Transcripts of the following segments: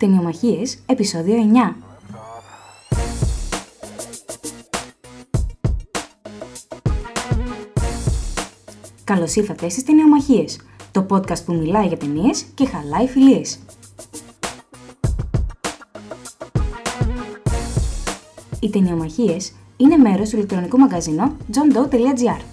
Ταινιομαχίες, επεισόδιο 9. Καλώς ήρθατε στις Ταινιομαχίες, το podcast που μιλάει για ταινίες και χαλάει φιλίες. Οι Ταινιομαχίες είναι μέρος του ηλεκτρονικού μαγαζίνου johndoe.gr.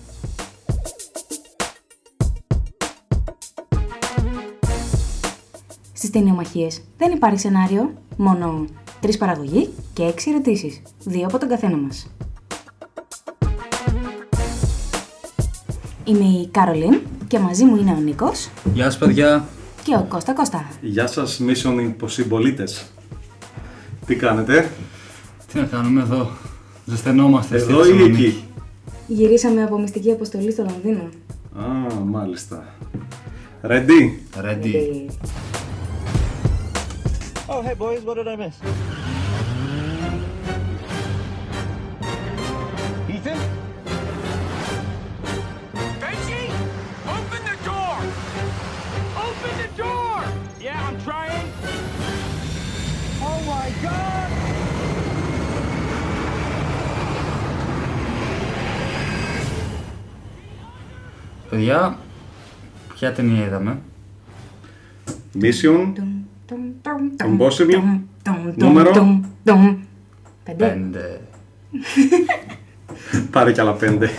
Στις ταινιομαχίες δεν υπάρχει σενάριο, μόνο τρεις παραγωγοί και έξι ερωτήσεις, δύο από τον καθένα μας. Είμαι η Καρολίν και μαζί μου είναι ο Νίκος Γεια σας παιδιά. και ο Κώστα Κώστα. Γεια σας Mission Impossible Τι κάνετε, Τι να κάνουμε εδώ; Ζεσθενόμαστε στη εδώ ή Θεσσαλονίκη. εκεί. Γυρίσαμε από μυστική αποστολή στο Λονδίνο. Α, μάλιστα. Ready? Ready. Ε, Oh, hey boys, what did I miss? Ethan? Benji, open the door! Open the door! Yeah, I'm trying. Oh my god! Παιδιά, ποια ταινία είδαμε. Mission, τουμ, τουμ, τουμ, τουμ, Impossible. τουμ, τουμ, Νούμερο. τουμ, τουμ. Πέντε. Πέντε. πάρε κι άλλα πέντε.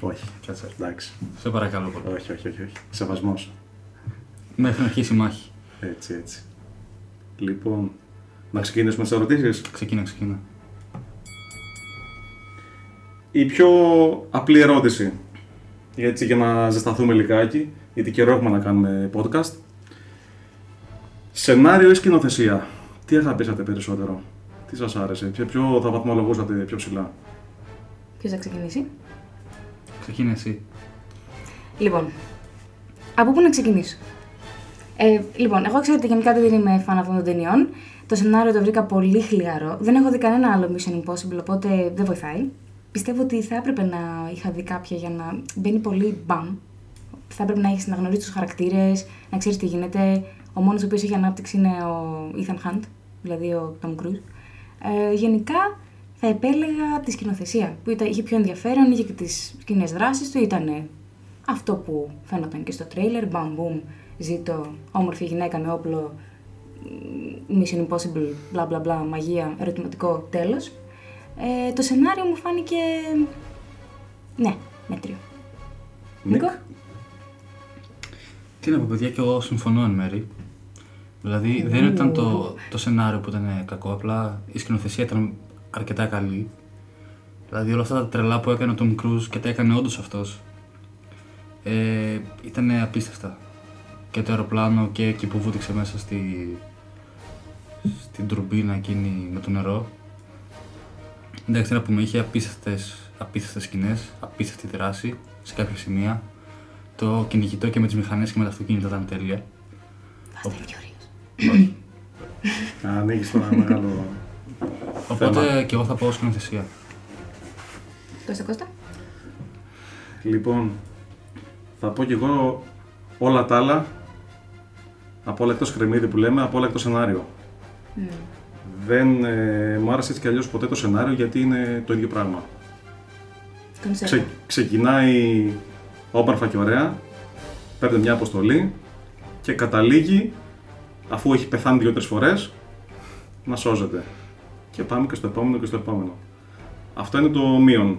όχι, Κάτσε. εντάξει. Σε παρακαλώ πολύ. Όχι, όχι, όχι, όχι. Σεβασμός. Μέχρι να αρχίσει η μάχη. Έτσι, έτσι. Λοιπόν, να ξεκινήσουμε τις ερωτήσεις. Ξεκίνα, ξεκίνα. Η πιο απλή ερώτηση, έτσι για να ζεσταθούμε λιγάκι, γιατί καιρό έχουμε να κάνουμε podcast. Σενάριο ή σκηνοθεσία, τι αγαπήσατε περισσότερο, τι σας άρεσε, ποιο, ποιο θα βαθμολογούσατε πιο ψηλά; Ποιος θα ξεκινήσει; Ξεκίνα εσύ. Λοιπόν, από πού να ξεκινήσω; Ε, λοιπόν, εγώ ξέρω ότι γενικά δεν είμαι φαν αυτών των ταινιών. Το σενάριο το βρήκα πολύ χλιαρό. Δεν έχω δει κανένα άλλο Mission Impossible, οπότε δεν βοηθάει. Πιστεύω ότι θα έπρεπε να είχα δει κάποια για να μπαίνει πολύ μπαμ. Θα έπρεπε να έχεις να γνωρίσει τους χαρακτήρες, να ξέρεις τι γίνεται. Ο μόνος ο οποίος έχει ανάπτυξη είναι ο Ethan Hunt, δηλαδή ο Tom Cruise. Ε, γενικά θα επέλεγα τη σκηνοθεσία που ήταν, είχε πιο ενδιαφέρον, είχε και τις κοινές δράσεις του. Ήταν αυτό που φαίνονταν και στο τρέιλερ. Μπαμ, μπουμ, ζήτω όμορφη γυναίκα με όπλο. μ, Mission Impossible, μπλα μπλα μπλα, μαγεία, ερωτηματικό τέλος. Ε, το σενάριο μου φάνηκε. Ναι, μέτριο. Νίκο; Τι να πω, παιδιά, και εγώ συμφωνώ εν μέρη. Δηλαδή, δεν ήταν το, το σενάριο που ήταν κακό, απλά η σκηνοθεσία ήταν αρκετά καλή. Δηλαδή, όλα αυτά τα τρελά που έκανε ο Tom Cruise και τα έκανε όντως αυτός, ε, ήταν απίστευτα. Και το αεροπλάνο και εκεί που βούτυξε μέσα στη, στην τουρμπίνα εκείνη με το νερό. Εντάξει, τι να πούμε, είχε απίστευτες, απίστευτες σκηνές, απίστευτη δράση σε κάποια σημεία. Το κυνηγητό και με τις μηχανές και με τα αυτοκίνητα ήταν τέλεια. Fast and Furious. Ανοίγεις τώρα ένα μεγάλο... Οπότε και εγώ θα πω σκηνοθεσία. Κώστα Κώστα; Λοιπόν, θα πω κι εγώ όλα τα άλλα, από όλα εκτός κρεμμύδι που λέμε, από όλα εκτός σενάριο. Δεν ε, μου άρεσε έτσι κι αλλιώς ποτέ το σενάριο γιατί είναι το ίδιο πράγμα. Κονσέρβα. Ξε, ξεκινάει όμορφα και ωραία, παίρνει μια αποστολή και καταλήγει, αφού έχει πεθάνει δύο-τρεις φορές, να σώζεται. Και πάμε και στο επόμενο και στο επόμενο. Αυτό είναι το μείον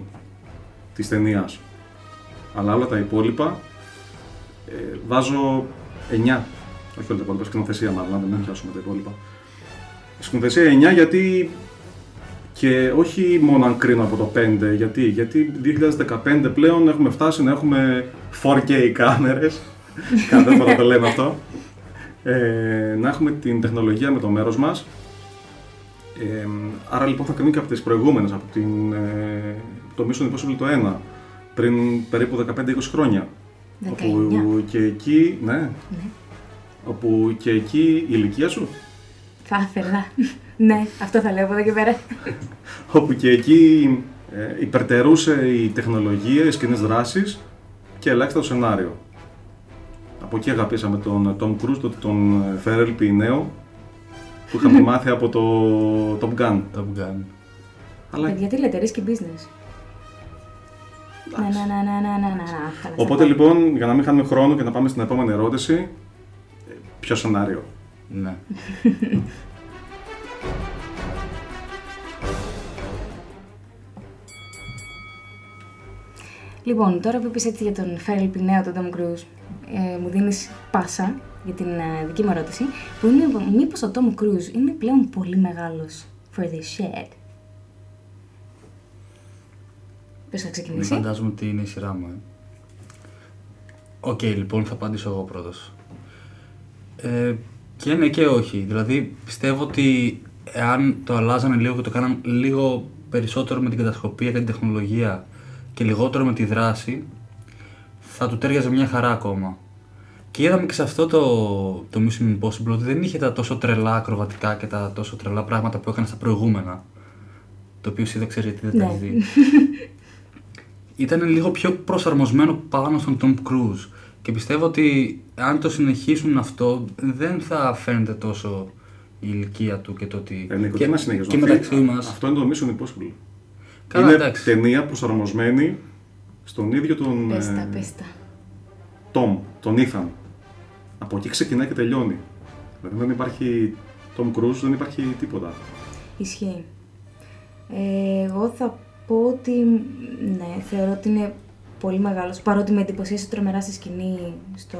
της ταινίας. Αλλά όλα τα υπόλοιπα ε, βάζω 9. Όχι όλα τα υπόλοιπα, σκηνοθεσία μάλλον, να μην πιάσουμε τα υπόλοιπα. Σκηνοθεσία 9 γιατί και όχι μόνο αν κρίνω από το 5, γιατί, γιατί 2015 πλέον έχουμε φτάσει να έχουμε 4K κάμερες, κάθε φορά το λέμε αυτό, ε, να έχουμε την τεχνολογία με το μέρος μας. Ε, άρα λοιπόν θα κρίνω και από τις προηγούμενες, από την, ε, το Mission Impossible το 1, πριν περίπου 15-20 χρόνια. 19. Όπου και εκεί, ναι, Ναι. όπου και εκεί η ηλικία σου, Θα ήθελα. ναι, αυτό θα λέω από εδώ και πέρα. όπου και εκεί ε, υπερτερούσε η τεχνολογία, οι σκηνές δράσεις και ελάχιστα το σενάριο. Από εκεί αγαπήσαμε τον Tom Cruise, το ότι τον φέρε ελπι νέο, που είχαμε μάθει από το Top Gun. Top Gun. Αλλά Παιδιά, τι λέτε, risk business; Να, να, να, να, να, να, να. Καλά, Οπότε θα λοιπόν, για να μην χάνουμε χρόνο και να πάμε στην επόμενη ερώτηση, ε, ποιο σενάριο; Ναι. Λοιπόν, τώρα που είπες έτσι για τον Φέρελ Πινέο, τον Tom Cruise, ε, μου δίνεις πάσα για την ε, δική μου ερώτηση, που είναι μήπως ο Tom Cruise είναι πλέον πολύ μεγάλος for this shit; Ποιος θα Μην ξεκινήσει; φαντάζομαι ότι είναι η σειρά μου. ε. Οκ, λοιπόν, θα απαντήσω εγώ πρώτος. Ε, και ναι και όχι. Δηλαδή, πιστεύω ότι εάν το αλλάζανε λίγο και το κάναν λίγο περισσότερο με την κατασκοπία και την τεχνολογία και λιγότερο με τη δράση, θα του τέριαζε μια χαρά ακόμα. Και είδαμε και σε αυτό το, το Mission Impossible ότι δεν είχε τα τόσο τρελά ακροβατικά και τα τόσο τρελά πράγματα που έκανε στα προηγούμενα. Το οποίο εσύ δεν ξέρεις γιατί δεν τα Ναι. έχει δει ήταν λίγο πιο προσαρμοσμένο πάνω στον Tom Cruise. Και πιστεύω ότι αν το συνεχίσουν αυτό, δεν θα φαίνεται τόσο η ηλικία του και το ότι. Ε, Νίκο, και, τι να συνεχίζουμε. και Αυτή- μεταξύ μας. Αυτό είναι το Mission Impossible. Καλά, είναι εντάξει. ταινία προσαρμοσμένη στον ίδιο τον Πες τα, ε, πες τα. Tom, τον Ethan. Από εκεί ξεκινάει και τελειώνει. Δηλαδή δεν υπάρχει Tom Cruise, δεν υπάρχει τίποτα. Ισχύει. Ε, εγώ θα πω ότι ναι, θεωρώ ότι είναι πολύ μεγάλος, παρότι με εντυπωσίασε τρομερά στη σκηνή στο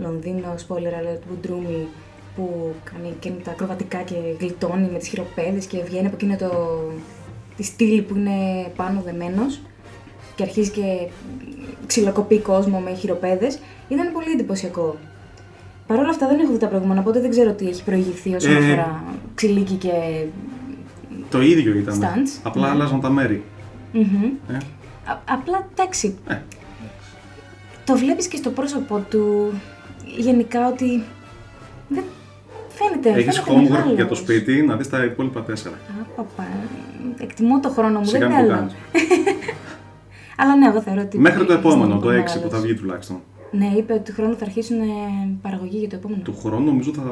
Λονδίνο, spoiler alert, Woodroomie, που κάνει και τα ακροβατικά και γλιτώνει με τις χειροπέδες και βγαίνει από εκείνο το, τη στήλη που είναι πάνω δεμένος και αρχίζει και ξυλοκοπεί κόσμο με χειροπέδες. Ήταν πολύ εντυπωσιακό. Παρ' όλα αυτά δεν έχω δει τα προηγούμενα, οπότε δεν ξέρω τι έχει προηγηθεί όσον Ε, αφορά ξυλίκι και Το ίδιο ήταν. Stunts. Απλά Ναι. άλλαζαν τα μέρη. Μμμ. Ε. Α- απλά εντάξει. Ε. Το βλέπεις και στο πρόσωπό του γενικά ότι δεν φαίνεται. Έχεις φαίνεται homework μεγάλος. για το σπίτι να δεις τα υπόλοιπα τέσσερα. Α, παπα, εκτιμώ το χρόνο μου, Σιγά δεν μην το θέλω. Κάνεις. Αλλά ναι, εγώ θεωρώ ότι. Μέχρι το είναι επόμενο, το πολύ 6 που θα μεγάλος. βγει τουλάχιστον. Ναι, είπε ότι του χρόνου θα αρχίσουν ε, παραγωγή για το επόμενο. Του χρόνου νομίζω θα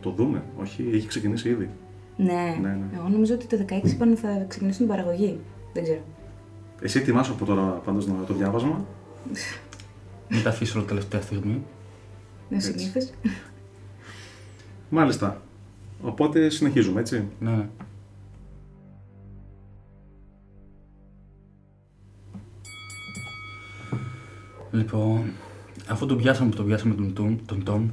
το δούμε. Όχι, έχει ξεκινήσει ήδη. Ναι. Ναι, ναι. Εγώ νομίζω ότι το 16 είπαν θα ξεκινήσουν την παραγωγή. Δεν ξέρω. Εσύ ετοιμάσαι από τώρα πάντως να το διάβασμα. Μην τα αφήσω όλο τελευταία στιγμή. Είναι συνήθως. Μάλιστα. Οπότε συνεχίζουμε, έτσι. Ναι, Λοιπόν, αφού τον πιάσαμε που τον πιάσαμε τον, Τόμ- τον Τόμ,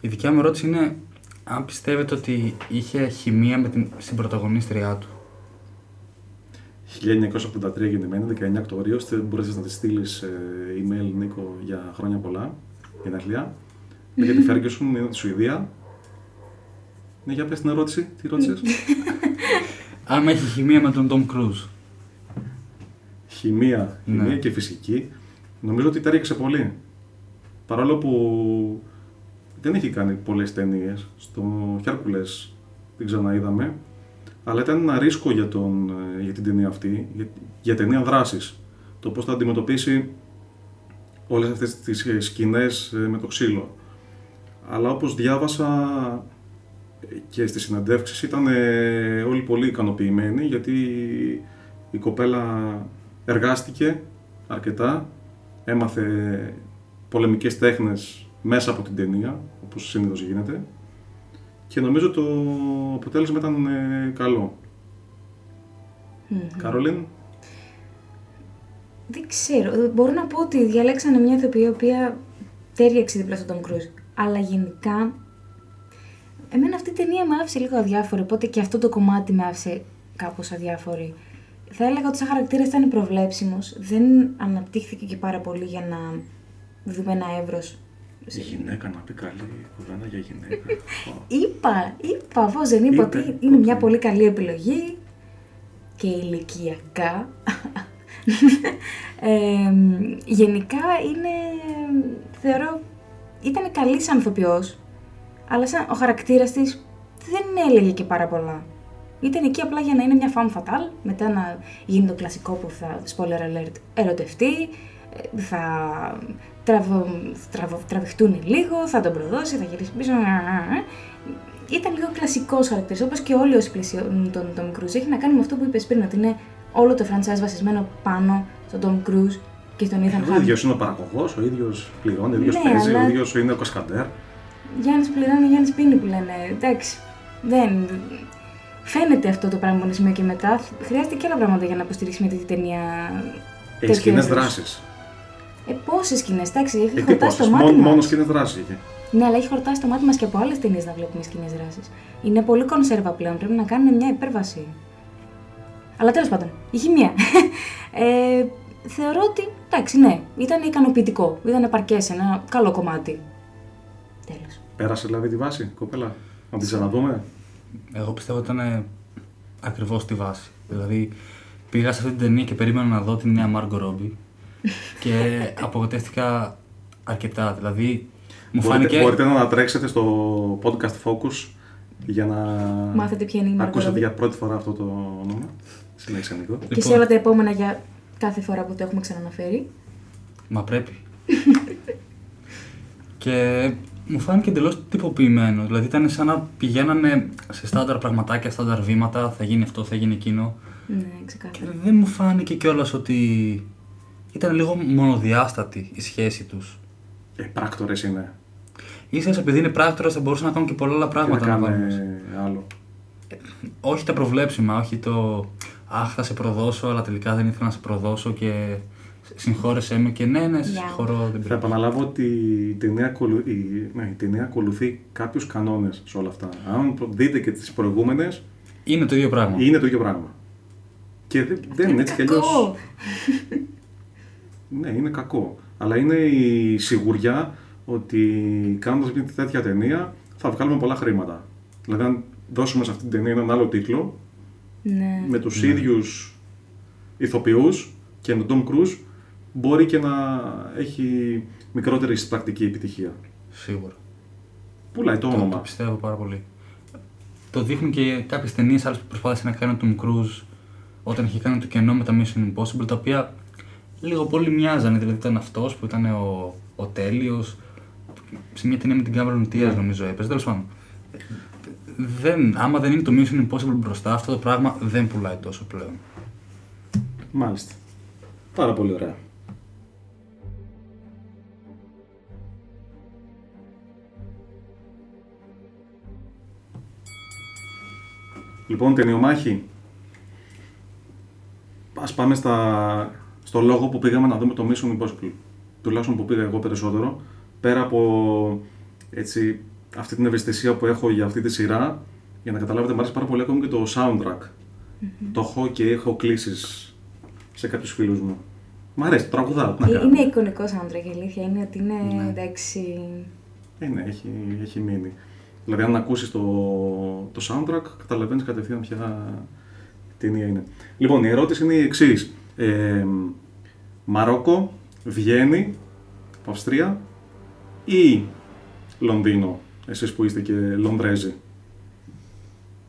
η δικιά μου ερώτηση είναι αν πιστεύετε ότι είχε χημεία με την συμπρωταγωνίστριά του. 1983 γεννημένη, 19 Οκτωβρίου. Στε- Μπορείς να της στείλεις email, Νίκο, για χρόνια πολλά. Γενέθλια. Είναι για τη Ferguson, είναι από τη Σουηδία. Ναι, για πες την ερώτηση. Τι ρώτησες. Αν έχει χημεία με τον Τόμ Κρούζ. χημεία, χημεία Ναι. και φυσική. Νομίζω ότι τέριαξε πολύ. Παρόλο που δεν έχει κάνει πολλές ταινίες. Στο Hercules την ξαναείδαμε. Αλλά ήταν ένα ρίσκο για, τον, ε, για την ταινία αυτή, για, για ταινία δράσης. Το πώς θα αντιμετωπίσει όλες αυτές τις ε, σκηνές ε, με το ξύλο. Αλλά όπως διάβασα ε, και στις συναντεύξεις ήταν ε, όλοι πολύ ικανοποιημένοι γιατί η κοπέλα εργάστηκε αρκετά, έμαθε πολεμικές τέχνες μέσα από την ταινία, όπως συνήθως γίνεται και νομίζω το αποτέλεσμα ήταν ε, καλό. Καρολίν, Δεν ξέρω. Ε, Μπορώ να πω ότι διαλέξανε μια ηθοποιία η οποία τέριαξε δίπλα στον Tom Cruise. Αλλά γενικά. Εμένα αυτή η ταινία με άφησε λίγο αδιάφορη, οπότε και αυτό το κομμάτι με άφησε κάπως αδιάφορη. Θα έλεγα ότι σαν χαρακτήρας ήταν προβλέψιμος. Δεν αναπτύχθηκε και πάρα πολύ για να δούμε ένα εύρος. η γυναίκα να πει καλή κουβέντα για γυναίκα. Ω. Είπα, είπα, πώς δεν είπα Είπε, ότι είναι μια οκ. πολύ καλή επιλογή και ηλικιακά. Ε, γενικά είναι, θεωρώ, ήταν καλής σαν ηθοποιός, αλλά σαν ο χαρακτήρας της δεν έλεγε και πάρα πολλά. Ήταν εκεί απλά για να είναι μια femme fatale, μετά να γίνει το κλασικό που θα, spoiler alert, ερωτευτεί, ε, θα τραβο, τραβο, τραβηχτούν λίγο, θα τον προδώσει, θα γυρίσει πίσω. Ήταν λίγο κλασικός χαρακτήρας, όπως και όλοι όσοι πλαισιώνουν τον Tom Cruise. Έχει να κάνει με αυτό που είπες πριν, ότι είναι όλο το franchise βασισμένο πάνω στον Tom Cruise και στον Ethan Ο Hunt. ίδιο είναι ο παραγωγός, ο ίδιος πληρώνει, ο ίδιος Ναι, παίζει, αλλά- ο ίδιος είναι ο κασκαντέρ. Γιάννης πληρώνει, Γιάννης πίνει που λένε. Εντάξει. Δεν. Φαίνεται αυτό το πράγμα από ένα σημείο και μετά. Χρειάζεται και άλλα πράγματα για να υποστηρίξει μια τέτοια ταινία. Έχει τέτοιου σκηνές είδους. δράσης. Ε, πόσες σκηνές, εντάξει, έχει Ε, τι χορτάσει το πόσες, μάτι μόνο, μας. μόνο σκηνές δράσης είχε. Ναι, αλλά έχει χορτάσει το μάτι μας και από άλλες ταινίες να βλέπουμε σκηνές δράσης. Είναι πολύ κονσέρβα πλέον. Πρέπει να κάνουν μια υπέρβαση. Αλλά τέλος πάντων, είχε μία. ε, θεωρώ ότι εντάξει, ναι, ήταν ικανοποιητικό. Ήταν επαρκές, ένα καλό κομμάτι. Τέλος. Πέρασε δηλαδή τη βάση, κοπέλα. Να την ξαναδούμε. Εγώ πιστεύω ότι ήταν ακριβώς στη βάση. Δηλαδή, πήγα σε αυτή την ταινία και περίμενα να δω την νέα Margot Robbie και απογοητεύτηκα αρκετά. Δηλαδή, μου Μπορείτε, φάνηκε. μπορείτε να τρέξετε στο podcast Focus για να Μάθετε ποια είναι η Margot ακούσετε Robbie. για πρώτη φορά αυτό το όνομα. Συνέχισε Νίκο. Και σε όλα τα επόμενα για κάθε φορά που το έχουμε ξαναναφέρει. Μα πρέπει. και μου φάνηκε εντελώς τυποποιημένο. Δηλαδή ήταν σαν να πηγαίνανε σε στάνταρ πραγματάκια, στάνταρ βήματα, θα γίνει αυτό, θα γίνει εκείνο. Ναι, Και ξεκάθαρα. δεν μου φάνηκε κιόλας ότι ήταν λίγο μονοδιάστατη η σχέση τους. Ε, πράκτορες είναι. σα επειδή είναι πράκτορα θα μπορούσαν να κάνουν και πολλά άλλα Τι να πράγματα. να κάνουμε βάλουν. άλλο. Όχι τα προβλέψιμα, όχι το Αχ, θα σε προδώσω, αλλά τελικά δεν ήθελα να σε προδώσω και συγχώρεσέ με και ναι, ναι, σε Μιαου. συγχωρώ, δεν Θα πρέπει. επαναλάβω ότι η ταινία, ακολου... η... Ναι, η ταινία ακολουθεί κάποιους κανόνες σε όλα αυτά. Αν προ- δείτε και τις προηγούμενες, Είναι το ίδιο πράγμα. είναι το ίδιο πράγμα. Και δεν, δεν είναι έτσι κι αλλιώς... Κακό. Ναι, είναι κακό. Αλλά είναι η σιγουριά ότι κάνοντας μια τέτοια ταινία θα βγάλουμε πολλά χρήματα. Δηλαδή, αν δώσουμε σε αυτή την ταινία έναν άλλο τίτλο, Ναι. με τους ίδιους ηθοποιούς και με τον Tom Cruise, μπορεί και να έχει μικρότερη πρακτική επιτυχία. Σίγουρα. Πουλάει το Το, το όνομα. πιστεύω πάρα πολύ. Το δείχνουν και κάποιες ταινίες άλλες που προσπάθησε να κάνει ο Tom Cruise όταν είχε κάνει το κενό με τα Mission Impossible, τα οποία λίγο πολύ μοιάζανε. Δηλαδή ήταν αυτός που ήταν ο, ο τέλειος. Σε μια ταινία με την Cameron Diaz Ναι. νομίζω έπαιζε. Τέλος πάντων. Δεν, άμα δεν είναι το Mission Impossible μπροστά, αυτό το πράγμα δεν πουλάει τόσο πλέον. Μάλιστα. Πάρα πολύ ωραία. Λοιπόν, ταινιομάχη. Ας πάμε στα... στο λόγο που πήγαμε να δούμε το Mission Impossible. Τουλάχιστον που πήγα εγώ περισσότερο. Πέρα από έτσι, αυτή την ευαισθησία που έχω για αυτή τη σειρά, για να καταλάβετε, μου αρέσει πάρα πολύ ακόμη και το soundtrack. Το έχω και έχω κλήσεις σε κάποιους φίλους μου. Μ' αρέσει, το τραγουδάω. τι να Ε, κάνω. Είναι εικονικό soundtrack, η αλήθεια είναι ότι είναι Ναι. εντάξει. Ε, ναι, έχει, έχει μείνει. Δηλαδή, αν ακούσεις το, το soundtrack, καταλαβαίνεις κατευθείαν ποια ταινία είναι. Λοιπόν, η ερώτηση είναι η εξής. Ε, Μαρόκο, Βιέννη, Αυστρία ή Λονδίνο, εσείς που είστε και Λονδρέζοι;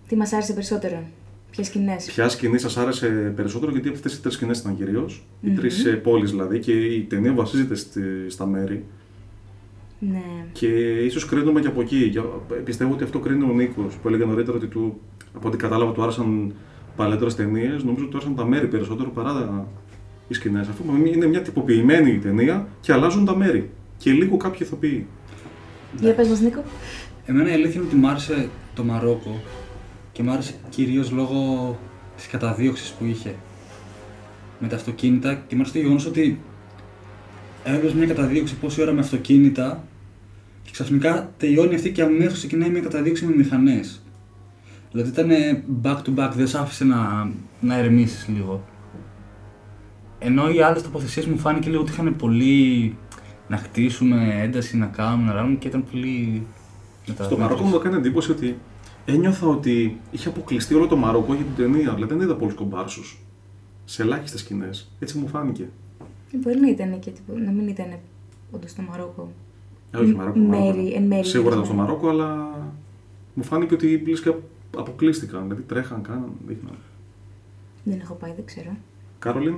Τι μας άρεσε περισσότερο, ποιες σκηνές; Ποια σκηνή σας άρεσε περισσότερο, γιατί αυτές οι τρεις σκηνές ήταν κυρίως. Οι τρεις πόλεις δηλαδή, και η ταινία βασίζεται στη- στα μέρη. Ναι. Και ίσως κρίνουμε και από εκεί. Για- Πιστεύω ότι αυτό κρίνει ο Νίκος που έλεγε νωρίτερα ότι του, από ό,τι κατάλαβα του άρεσαν παλαιότερες ταινίες. Νομίζω ότι του άρεσαν τα μέρη περισσότερο παρά τα- οι σκηνές. Αφού είναι μια τυποποιημένη ταινία και αλλάζουν τα μέρη. Και λίγο κάποιοι ηθοποιοί. Για πες μας Νίκο. Εμένα η αλήθεια είναι ότι μ' άρεσε το Μαρόκο και μ' άρεσε κυρίως λόγω της καταδίωξης που είχε με τα αυτοκίνητα και μ' άρεσε το γεγονός ότι έβλεπες μια καταδίωξη πόση ώρα με αυτοκίνητα και ξαφνικά τελειώνει αυτή και αμέσως ξεκινάει μια καταδίωξη με μηχανές. Δηλαδή ήταν back to back, δεν σ' άφησε να, να ερεμήσεις λίγο. Ενώ οι άλλες τοποθεσίες μου φάνηκε λίγο ότι είχαν πολύ να χτίσουμε ένταση, να κάνουμε, να ράνουμε και ήταν πολύ... Στο Μαρόκο μου έκανε εντύπωση ότι ένιωθα ότι είχε αποκλειστεί όλο το Μαρόκο για την ταινία. Δηλαδή δεν είδα πολλούς κομπάρσους. Σε ελάχιστες σκηνές. Έτσι μου φάνηκε. Ε, Μπορεί να ήταν και τύπου, να μην ήταν όντως στο Μαρόκο. Ε, όχι Μ- Μαρόκο. μέρη- Μαρόκο. εν μέρη Σίγουρα ήταν στο δεδομένα. Μαρόκο, αλλά μου φάνηκε ότι λες και αποκλείστηκαν. Δηλαδή τρέχαν, κάναν, δείχναν. Δεν έχω πάει, δεν ξέρω. Κάρολιν,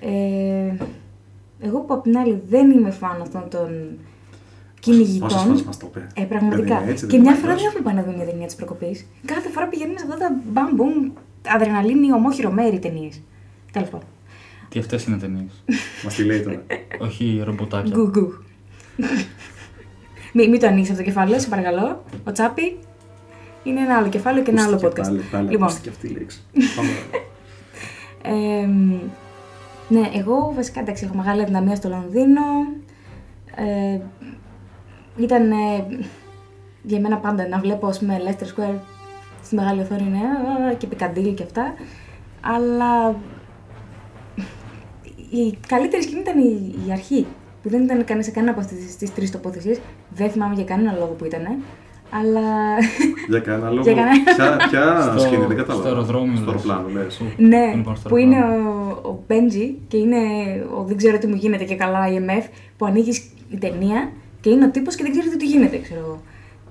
Ε, Εγώ που απ' την άλλη δεν είμαι φαν αυτών των Πόσες κυνηγητών. φορές μας το είπε. Ε, πραγματικά. Δεν είναι έτσι, και δεν μια είναι φορά αλλιώς. δεν έχουμε πάει να δούμε μια ταινία της προκοπής. Κάθε φορά πηγαίνουμε σε αυτά τα μπαμ μπουμ, αδρεναλίνη, ομόχειρο μέρη ταινίες. Τέλος πάντων. Τι αυτές είναι ταινίες; Μας τη λέει τώρα. Όχι ρομποτάκια. Γκουγκού. μην, μην το ανοίξεις αυτό το κεφάλαιο, σε παρακαλώ. Ο Τσάπη είναι ένα άλλο κεφάλαιο και ένα άλλο Ακούστηκε podcast. Πάλι, πάλι λοιπόν, ακούστηκε αυτή η λέξη. Πάμε. ε, ναι, εγώ βασικά εντάξει, έχω μεγάλη αδυναμία στο Λονδίνο. Ε, ήταν ε, για μένα πάντα να βλέπω ας πούμε Leicester Square στη μεγάλη οθόνη ναι, α, και Piccadilly και αυτά. Αλλά η καλύτερη σκηνή ήταν η, η αρχή. Που δεν ήταν κανένα σε κανένα από αυτές τις τρεις τοποθεσίες. Δεν θυμάμαι για κανένα λόγο που ήταν. Αλλά. Για κανένα λόγο. Για κανένα- Ποια, ποια Στο- σκηνή, δεν κατάλαβα. στο αεροδρόμιο, Στο λες. αεροπλάνο, λες. ναι, Που είναι πάνω στο που είναι αεροπλάνο. ο, ο Μπέντζι και είναι ο δεν ξέρω τι μου γίνεται και καλά IMF που ανοίγεις η ταινία και είναι ο τύπος και δεν ξέρετε τι γίνεται, ξέρω εγώ.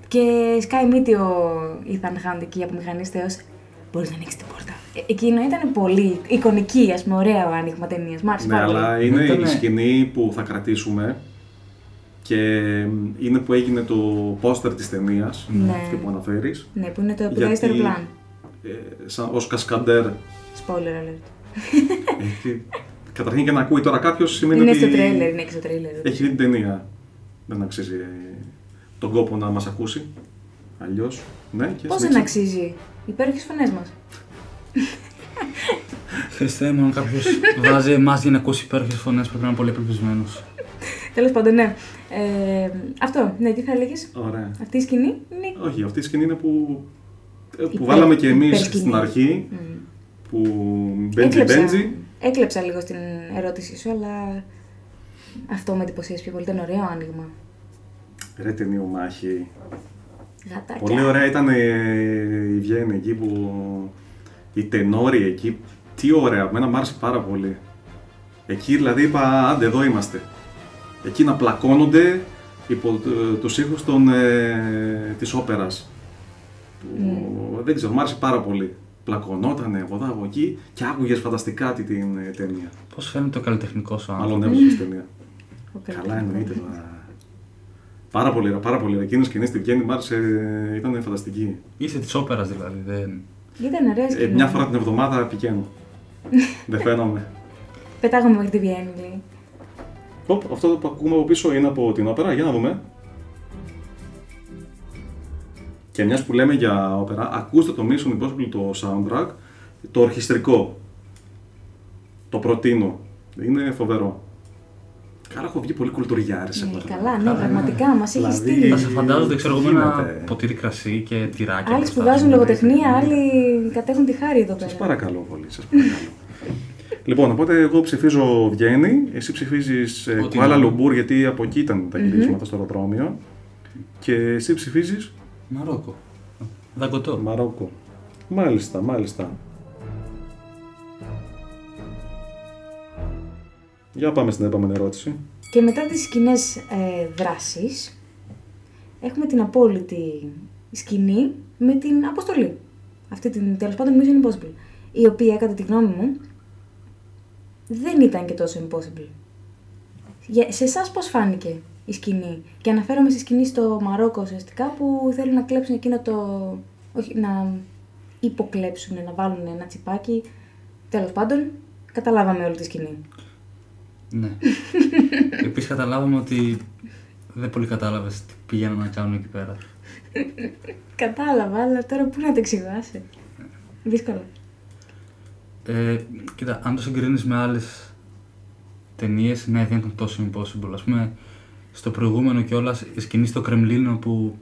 Και σκάει μύτη ο Ethan Hunt εκεί από μηχανής Θεός. Μπορείς να ανοίξεις την πόρτα. Ε, εκείνο ήταν πολύ εικονική, ας πούμε, ωραίο άνοιγμα ταινίας. Μ' άρεσε Ναι, πάρα πολύ. αλλά είναι Ήτανε- η σκηνή που θα κρατήσουμε και είναι που έγινε το πόστερ της ταινίας, Ναι. αυτή που αναφέρεις. Ναι, που είναι το Γιατί- επιδέστερο αεροπλάνο. Ε, σαν, ως κασκαντέρ. Spoiler alert. Έχει- καταρχήν και να ακούει τώρα κάποιος σημαίνει Είναι ότι στο τρέιλερ, είναι και στο τρέιλερ. έχει δει την ταινία. Δεν αξίζει ε, τον κόπο να μας ακούσει. Αλλιώς, ναι. Και Πώς δεν συνέχισε. αξίζει; Υπέροχες φωνές μας. Χριστέ μου, αν κάποιος βάζει εμάς για να ακούσει υπέροχες φωνές, πρέπει να είναι πολύ απελπισμένο. Τέλος πάντων, ναι. Ε, αυτό, ναι, τι θα έλεγες; Ωραία. Αυτή η σκηνή είναι. Όχι, αυτή η σκηνή είναι που, ε, που Υπέρ- βάλαμε και εμείς υπερσκηνή. στην αρχή. Μμ. Που Μπέντζι Έκλεψα, Μπέντζι. έκλεψα λίγο στην ερώτησή σου, αλλά αυτό με εντυπωσίασε πιο πολύ. Ήταν ωραίο άνοιγμα. Ρε ταινιομάχη. Γατάκια. Πολύ ωραία ήταν ε, η Βιέννη εκεί που οι τενόροι εκεί. Τι ωραία, εμένα μου άρεσε πάρα πολύ. Εκεί δηλαδή είπα, άντε εδώ είμαστε. Εκεί να πλακώνονται υπό ε, τους ήχους των, ε, της όπερας. Που, Δεν ξέρω, μου άρεσε πάρα πολύ. Πλακωνότανε από εδώ από εκεί και άκουγες φανταστικά τη την ε, ταινία. Πώς φαίνεται το καλλιτεχνικός σου άνθρωπος; Μάλλον έβγαλες ταινία. Ο Καλά καλλιτεχνικός. εννοείται τώρα. Πάρα πολύ, ωραία, πάρα πολύ. ωραία. Εκείνη η σκηνή στη Βιέννη μου άρεσε, ήταν φανταστική. Είσαι της όπερας δηλαδή. Δεν... Ήταν ωραία Ε, σκηνή. μια φορά την εβδομάδα πηγαίνω. Δεν φαίνομαι. Πετάγαμε μέχρι τη Βιέννη. λέει. Οπ, αυτό που ακούμε από πίσω είναι από την όπερα, για να δούμε. Και μιας που λέμε για όπερα, ακούστε το Mission Impossible το soundtrack, το ορχιστρικό. Το προτείνω. Είναι φοβερό. Καλά, έχω βγει πολύ κουλτουριάρης Ναι, εδώ. καλά, ναι, πραγματικά μας έχεις Δηλαδή, στείλει. Θα σε φαντάζονται, ξέρω εγώ, με ένα Γίνεται. ποτήρι κρασί και τυράκια. Άλλοι μπροστά σπουδάζουν σου. λογοτεχνία, άλλοι κατέχουν τη χάρη εδώ Σας πέρα. παρακαλώ πολύ, σας παρακαλώ. λοιπόν, οπότε εγώ ψηφίζω Βιέννη, εσύ ψηφίζεις ε, Ό,τι Κουάλα να. Λουμπούρ γιατί από εκεί ήταν τα γυρίσματα στο αεροδρόμιο και εσύ ψηφίζεις Μαρόκο. Δαγκωτό. Μαρόκο. Μάλιστα, μάλιστα. Για πάμε στην επόμενη ερώτηση. Και μετά τις σκηνές ε, δράσης, έχουμε την απόλυτη σκηνή με την αποστολή. Αυτή την τέλος πάντων Mission Impossible. Η οποία, κατά τη γνώμη μου, δεν ήταν και τόσο impossible. Για, σε εσάς πώς φάνηκε η σκηνή; Και αναφέρομαι στη σκηνή στο Μαρόκο ουσιαστικά που θέλουν να κλέψουν εκείνο το... Όχι, να υποκλέψουν, να βάλουν ένα τσιπάκι. Τέλος πάντων, καταλάβαμε όλη τη σκηνή. Ναι. Επίσης καταλάβαμε ότι δεν πολύ κατάλαβες τι πηγαίνουν να κάνουν εκεί πέρα. Κατάλαβα, αλλά τώρα πού να το εξηγάσει. Δύσκολο. Ε, κοίτα, αν το συγκρίνεις με άλλες ταινίες, ναι, δεν ήταν τόσο impossible. Α πούμε, στο προηγούμενο κιόλας η σκηνή στο Κρεμλίνο που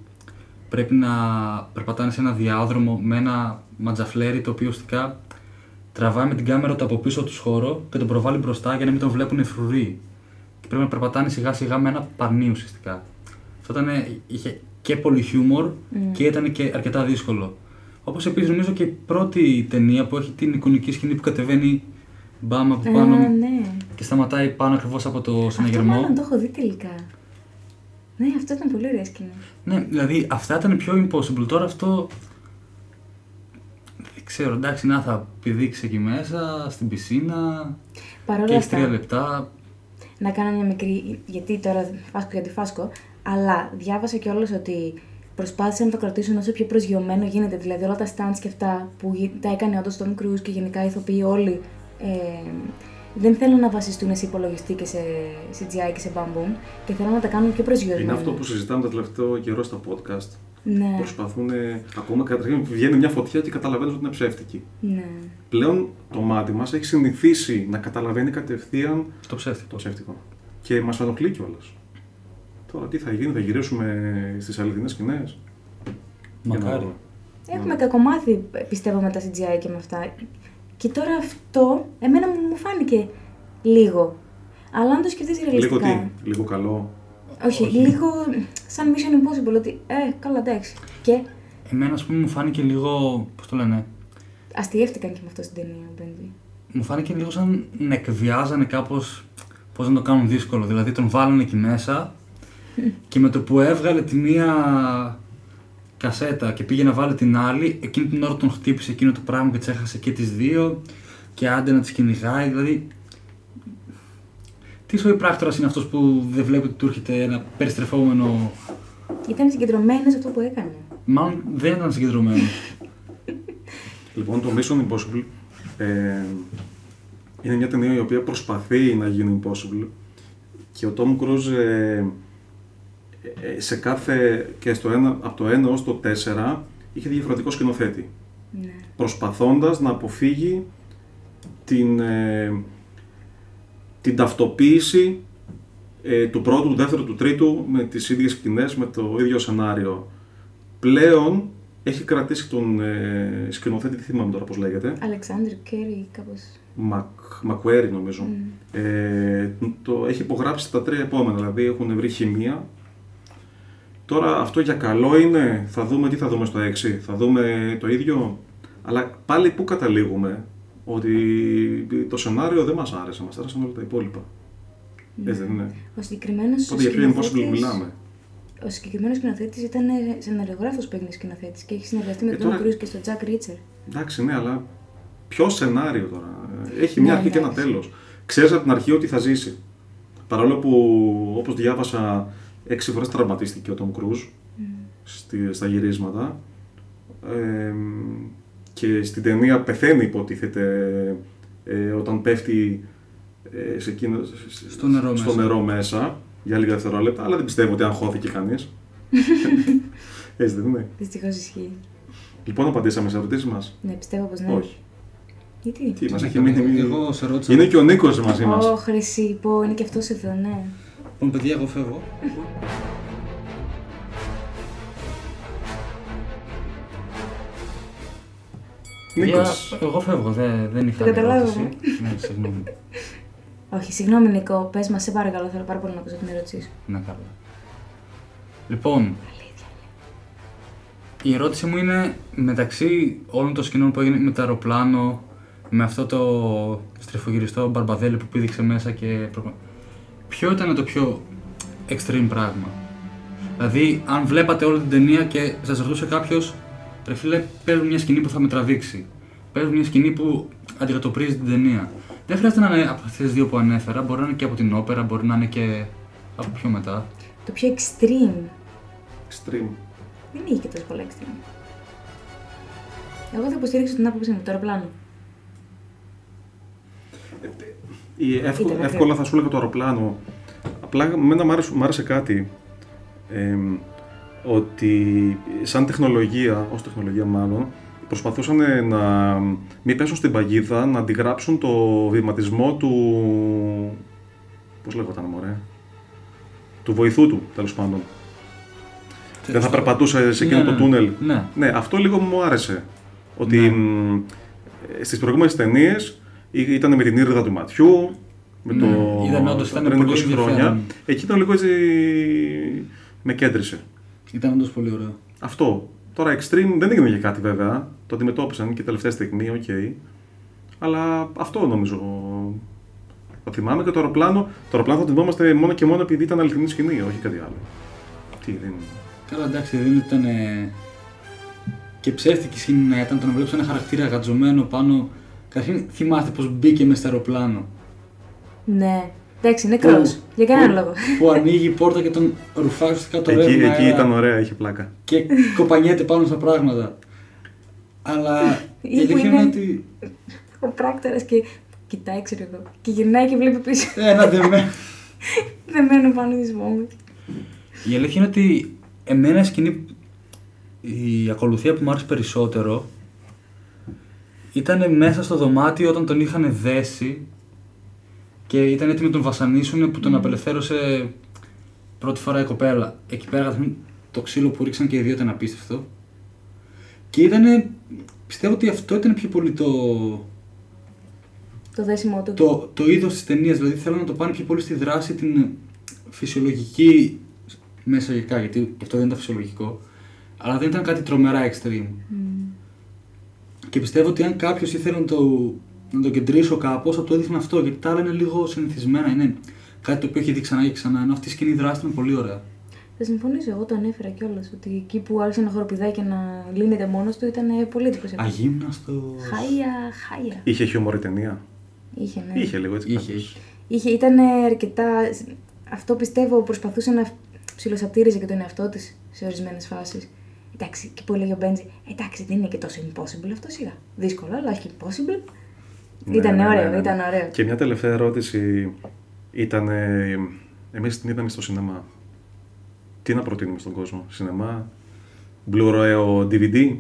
πρέπει να περπατάνε σε ένα διάδρομο με ένα ματζαφλέρι το οποίο ουσιαστικά τραβάει με την κάμερα το από πίσω τους χώρο και τον προβάλλει μπροστά για να μην τον βλέπουν οι φρουροί. Και πρέπει να περπατάνε σιγά σιγά με ένα πανί ουσιαστικά. Αυτό ήταν, είχε και πολύ χιούμορ και ήταν και αρκετά δύσκολο. Όπως επίσης νομίζω και η πρώτη ταινία που έχει την εικονική σκηνή που κατεβαίνει μπαμ από πάνω Α, ναι. και σταματάει πάνω ακριβώς από το Αυτό συναγερμό. μάλλον το έχω δει τελικά. Ναι, αυτό ήταν πολύ ωραία σκηνή. Ναι, δηλαδή αυτά ήταν πιο impossible. Τώρα αυτό. Δεν ξέρω, εντάξει, να θα πηδήξεις εκεί μέσα, στην πισίνα Παρ' όλα και έχεις αυτά, τρία λεπτά. να κάνω μια μικρή. Γιατί τώρα φάσκω γιατί φάσκω. Αλλά διάβασα κιόλας ότι προσπάθησαν να το κρατήσουν όσο πιο προσγειωμένο γίνεται. Δηλαδή όλα τα stunts και αυτά που γι- τα έκανε όντως τον Cruise και γενικά οι ηθοποιοί όλοι. Ε, δεν θέλουν να βασιστούν σε υπολογιστή και σε CGI και σε μπαμπούμ και θέλουν να τα κάνουν πιο προσγειωμένο. Είναι αυτό που συζητάμε το τελευταίο καιρό στα podcast. Ναι, Προσπαθούν, ακόμα καταρχήν βγαίνει μια φωτιά και καταλαβαίνεις ότι είναι ψεύτικη. ναι. Πλέον το μάτι μας έχει συνηθίσει να καταλαβαίνει κατευθείαν Το ψεύτικο. το ψεύτικο. Και μας ενοχλεί κιόλας. Τώρα τι θα γίνει, θα γυρίσουμε στις αληθινές σκηνές. Μακάρι. Έχουμε κακομάθει, πιστεύω, με τα CGI και με αυτά. Και τώρα αυτό, εμένα μου μου φάνηκε λίγο. Αλλά αν το σκεφτείς Λίγο ρεαλιστικά. τι, λίγο καλό. Όχι, λίγο σαν Mission Impossible, ότι ε, καλά εντάξει. Και; Εμένα, ας πούμε, μου φάνηκε λίγο. Πώς το λένε. αστείευτηκαν και με αυτό στην ταινία, Μπέντι. Μου φάνηκε λίγο σαν να εκβιάζανε κάπως. Πώς να το κάνουν δύσκολο. Δηλαδή τον βάλανε εκεί μέσα και με το που έβγαλε τη μία κασέτα και πήγε να βάλει την άλλη, εκείνη την ώρα τον χτύπησε εκείνο το πράγμα και τι έχασε και τις δύο και άντε να τις κυνηγάει. Δηλαδή. Τι σοϊ πράκτορας είναι αυτός που δεν βλέπει ότι του έρχεται ένα περιστρεφόμενο; Ήταν συγκεντρωμένος σε αυτό που έκανε. Μάλλον δεν ήταν συγκεντρωμένο. Λοιπόν, το Mission Impossible ε, είναι μια ταινία η οποία προσπαθεί να γίνει impossible και ο Tom Cruise ε, ε, σε κάθε, και στο ένα, από το 1 ως το 4 είχε διαφορετικό σκηνοθέτη Ναι. προσπαθώντας να αποφύγει την, ε, την ταυτοποίηση ε, του πρώτου, του δεύτερου, του τρίτου με τις ίδιες σκηνές, με το ίδιο σενάριο. Πλέον έχει κρατήσει τον ε, σκηνοθέτη, τι θυμάμαι τώρα πώς λέγεται, Αλεξάνδρ Κέρι, κάπως. Μακ, Μακουέρι νομίζω. Ε, το έχει υπογράψει τα τρία επόμενα, δηλαδή έχουν βρει χημεία. Τώρα αυτό για καλό είναι, θα δούμε τι θα δούμε στο 6, θα δούμε το ίδιο. Αλλά πάλι πού καταλήγουμε, ότι το σενάριο δεν μας άρεσε, μας άρεσαν όλα τα υπόλοιπα. Έτσι δεν είναι. Ο συγκεκριμένος. Οπότε για ποιο impossible μιλάμε; Ο συγκεκριμένος σκηνοθέτης ήταν σεναριογράφος που έγινε σκηνοθέτης και έχει συνεργαστεί με Ε, τον τώρα- Cruise και στον Jack Ρίτσερ. Εντάξει, ναι, αλλά ποιο σενάριο τώρα; Έχει μια Ναι, αρχή και ένα εντάξει. τέλος. Ξέρεις από την αρχή ότι θα ζήσει. Παρόλο που, όπως διάβασα, έξι φορές τραυματίστηκε ο Τόμ Κρούζ στη, στα γυρίσματα. Ε, και στην ταινία πεθαίνει, υποτίθεται, ε, όταν πέφτει ε, σε εκείνο, Στο νερό στο μέσα. νερό μέσα για λίγα δευτερόλεπτα, αλλά δεν πιστεύω ότι αγχώθηκε κανείς. Έτσι δεν είναι. Δυστυχώς ισχύει. Λοιπόν, απαντήσαμε σε ερωτήσεις μας. Ναι, πιστεύω πως ναι. Όχι. Γιατί; Τι μας Ναι, έχει μείνει. Εγώ σε ρώτησα. Είναι και ο Νίκος μαζί μας. Ω, χρυσή, πω, είναι και αυτός εδώ, ναι. Λοιπόν, παιδιά, εγώ φεύγω. Νίκο. Παιδιά, Εγώ φεύγω, δεν, δεν είχα Το καταλάβαμε. ερώτηση. Ναι, συγγνώμη. Όχι, συγγνώμη Νικό, πες μας, σε παρακαλώ, θέλω πάρα πολύ να ακούσω την ερώτησή σου. Να καλά. Λοιπόν, η ερώτηση μου είναι μεταξύ όλων των σκηνών που έγινε με το αεροπλάνο, με αυτό το στριφογυριστό μπαρμπαδέλι που πήδηξε μέσα και. προ- Ποιο ήταν το πιο extreme πράγμα; Δηλαδή, αν βλέπατε όλη την ταινία και σας ρωτούσε κάποιος, ρε φίλε, παίρνουν μια σκηνή που θα με τραβήξει. Παίρνουν μια σκηνή που αντικατοπτρίζει την ταινία. Δεν χρειάζεται να είναι από αυτές τις δύο που ανέφερα, μπορεί να είναι και από την όπερα, μπορεί να είναι και από πιο μετά. Το πιο extreme. Extreme. Δεν είχε και τόσο πολλά extreme. Εγώ θα υποστηρίξω την άποψή μου, το αεροπλάνο. Η εύκολα, Ήταν εύκολα θα σου έλεγα το αεροπλάνο. Απλά εμένα μ' άρεσε, μ' άρεσε κάτι. εμ, ότι σαν τεχνολογία, ως τεχνολογία μάλλον, προσπαθούσαν να μην πέσουν στην παγίδα, να αντιγράψουν το βηματισμό του... Πώς λέγονταν μωρέ; Του βοηθού του, τέλος πάντων. Δεν θα περπατούσε σε εκείνο Ναι, το ναι, τούνελ. Ναι. Ναι, αυτό λίγο μου άρεσε. Ότι Ναι. μ, ε, στις προηγούμενες ταινίες ή- ήταν με την ίριδα του ματιού, με Ναι, το ήταν όντως, ήταν πριν πολύ 20 χρόνια. ενδιαφέρον. Εκεί ήταν λίγο έτσι με κέντρισε. Ήταν όντως πολύ ωραίο. Αυτό. Τώρα extreme δεν έγινε για κάτι βέβαια. Το αντιμετώπισαν και τελευταία στιγμή, οκ. Αλλά αυτό νομίζω. Το θυμάμαι και το αεροπλάνο. Το αεροπλάνο θα το θυμόμαστε μόνο και μόνο επειδή ήταν αληθινή σκηνή, όχι κάτι άλλο. Τι, δεν. Καλά, εντάξει, δεν ήταν. ε, και ψεύτικη σκηνή να ήταν το να βλέπεις ένα χαρακτήρα γατζωμένο πάνω. Καταρχήν θυμάστε πώς μπήκε μες στο αεροπλάνο. Ναι. Εντάξει, νεκρό. Για κανέναν λόγο. Που ανοίγει η πόρτα και τον ρουφάει ουσιαστικά το Εκεί, ρεύμα. εκεί αέρα ήταν ωραία, είχε πλάκα. Και κοπανιέται πάνω στα πράγματα. Αλλά η Ή που αλήθεια είναι- είναι ότι. Ο πράκτορας και κοιτάει, ξέρω εγώ. Και γυρνάει και βλέπει πίσω. Ένα δεμένο. Δεμένο πάνω της βόμβη. Η αλήθεια είναι ότι εμένα η σκηνή, η ακολουθία που μου άρεσε περισσότερο ήταν μέσα στο δωμάτιο όταν τον είχαν δέσει και ήταν έτοιμοι να τον βασανίσουν που τον απελευθέρωσε πρώτη φορά η κοπέλα. Εκεί πέρα καταρχήν, το ξύλο που ρίξαν και οι δύο ήταν απίστευτο. Και ήταν, πιστεύω ότι αυτό ήταν πιο πολύ το, Το δέσιμο του. το, το είδος της ταινίας. Δηλαδή θέλω να το πάνε πιο πολύ στη δράση την φυσιολογική μέσα γεκά, γιατί αυτό δεν ήταν φυσιολογικό. Αλλά δεν ήταν κάτι τρομερά extreme. Και πιστεύω ότι αν κάποιος ήθελε να το, να το κεντρήσω κάπως, θα το έδειχνε αυτό. Γιατί τα άλλα είναι λίγο συνηθισμένα. Είναι κάτι το οποίο έχει δει ξανά και ξανά. Ενώ αυτή η σκηνή δράση είναι πολύ ωραία. Θα συμφωνήσω, εγώ το ανέφερα κιόλας. Ότι εκεί που άρχισε να χοροπηδάει και να λύνεται μόνος του ήταν ε, πολύ εντυπωσιακό. Αγύμναστος. Χάια, χάια. Είχε χιούμορ η ταινία. Είχε, ναι. Είχε λίγο έτσι. Είχε, κάπως. είχε. Είχε, ήταν αρκετά. Αυτό πιστεύω προσπαθούσε να ψιλοσατήριζε και τον εαυτό της σε ορισμένες φάσεις. Εντάξει, και που έλεγε ο Μπέντζι, εντάξει, δεν είναι και τόσο impossible αυτό σιγά. Δύσκολο, αλλά όχι impossible. Ναι, ήταν ναι, ναι, ωραίο, ναι. ήταν ωραίο. Και μια τελευταία ερώτηση ήταν. Εμείς την είδαμε στο σινεμά. Τι να προτείνουμε στον κόσμο, σινεμά, Blu-ray, DVD.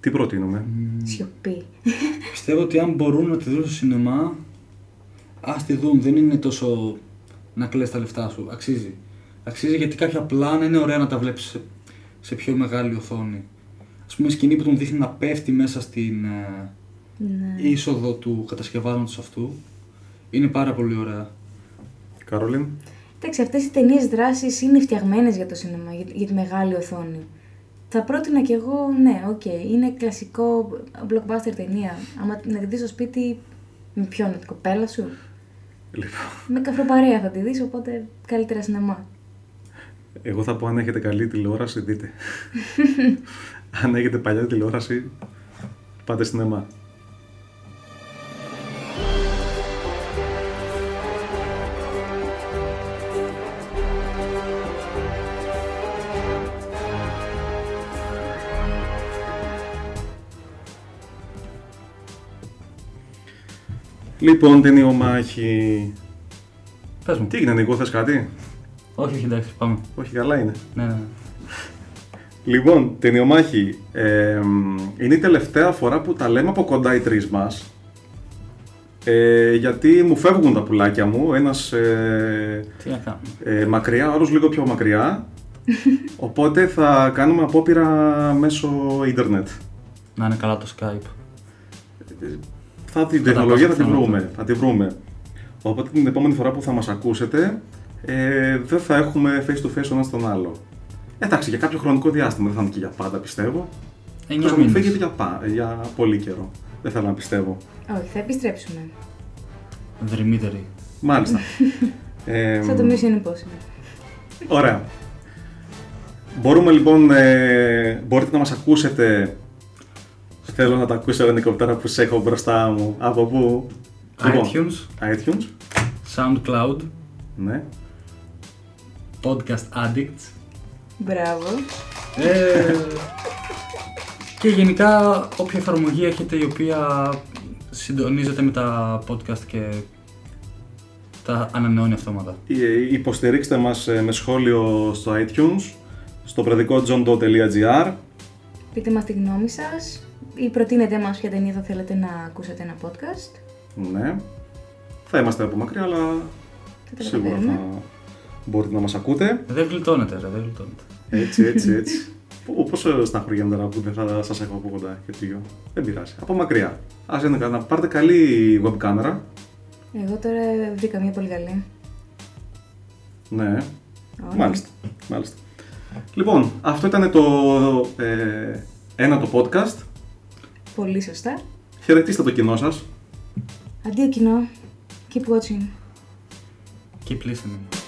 Τι προτείνουμε; Σιωπή. Πιστεύω ότι αν μπορούν να τη δουν στο σινεμά, ας τη δουν. Δεν είναι τόσο να κλαις τα λεφτά σου. Αξίζει. Αξίζει γιατί κάποια πλάνα είναι ωραία να τα βλέπεις σε, σε πιο μεγάλη οθόνη. Α πούμε, η σκηνή που τον δείχνει να πέφτει μέσα στην ε, ναι. είσοδο του κατασκευάσματος αυτού είναι πάρα πολύ ωραία. Κάρολιν. Εντάξει, αυτές οι ταινίες δράσης είναι φτιαγμένες για το σινεμά, για, για τη μεγάλη οθόνη. Θα πρότεινα κι εγώ, ναι, οκ, είναι κλασικό blockbuster ταινία. Άμα να τη δει στο σπίτι, με ποιον, με την κοπέλα σου. Λοιπόν, Με καφροπαρέα θα τη δεις, οπότε καλύτερα σινεμά. εγώ θα πω αν έχετε καλή τηλεόραση, δείτε. αν έχετε παλιά τηλεόραση, πάτε σινεμά. Λοιπόν, ταινιομάχη. Πες μου. Τι έγινε, Νικό, θες κάτι; Όχι, όχι, εντάξει, πάμε. Όχι, καλά είναι. Ναι, ναι. Λοιπόν, ταινιομάχη. Ε, είναι η τελευταία φορά που τα λέμε από κοντά οι τρεις μας. Ε, γιατί μου φεύγουν τα πουλάκια μου. Ένας ε, Τι να κάνουμε. ε, μακριά, ο άλλος λίγο πιο μακριά. Οπότε θα κάνουμε απόπειρα μέσω ίντερνετ. Να είναι καλά το Skype. Θα την Θα τα τεχνολογία θα πάω τη στο βρούμε. Θα τη βρούμε. Οπότε την επόμενη φορά που θα μας ακούσετε, ε, δεν θα έχουμε face to face ο ένας τον άλλο. Εντάξει, για κάποιο χρονικό διάστημα, δεν θα είναι και για πάντα πιστεύω. Εννιά Εκτός αν μου μήνες. φύγετε για, πα- για πολύ καιρό. Δεν θέλω να πιστεύω. Όχι, θα επιστρέψουμε. Δρυμύτερη. Μάλιστα. ε, Σαν το Mission Impossible. Ωραία. Μπορούμε λοιπόν, ε, μπορείτε να μας ακούσετε Θέλω να τα ακούσω ελικόπτερα που σε έχω μπροστά μου. Από πού; Λοιπόν, iTunes, iTunes. SoundCloud, Ναι. Podcast Addicts Μπράβο. ε, και γενικά όποια εφαρμογή έχετε η οποία συντονίζεται με τα podcast και τα ανανεώνει αυτόματα. Ε, Υποστηρίξτε μας ε, με σχόλιο στο iTunes, στο παιδικό johndoe.gr Πείτε μας τη γνώμη σας ή προτείνετε μας ποια ταινία θα θέλετε να ακούσετε ένα podcast; Ναι. Θα είμαστε από μακριά, αλλά Θα τα σίγουρα καταφέρουμε. θα μπορείτε να μας ακούτε. Δεν γλιτώνεται, ρε, δεν γλιτώνεται. Έτσι, έτσι, έτσι. Πο- Πόσο στεναχωριέμαι τώρα που δεν θα σας έχω από κοντά και δύο. Δεν πειράζει. Από μακριά. Ας είναι καλά. Πάρτε καλή web κάμερα. Εγώ τώρα βρήκα μια πολύ καλή. Ναι. Ωραία. Μάλιστα. Μάλιστα. Λοιπόν, αυτό ήταν το ε, ένα το podcast. Πολύ σωστά. Χαιρετίστε το κοινό σας. Αντίο κοινό. Keep watching. Keep listening.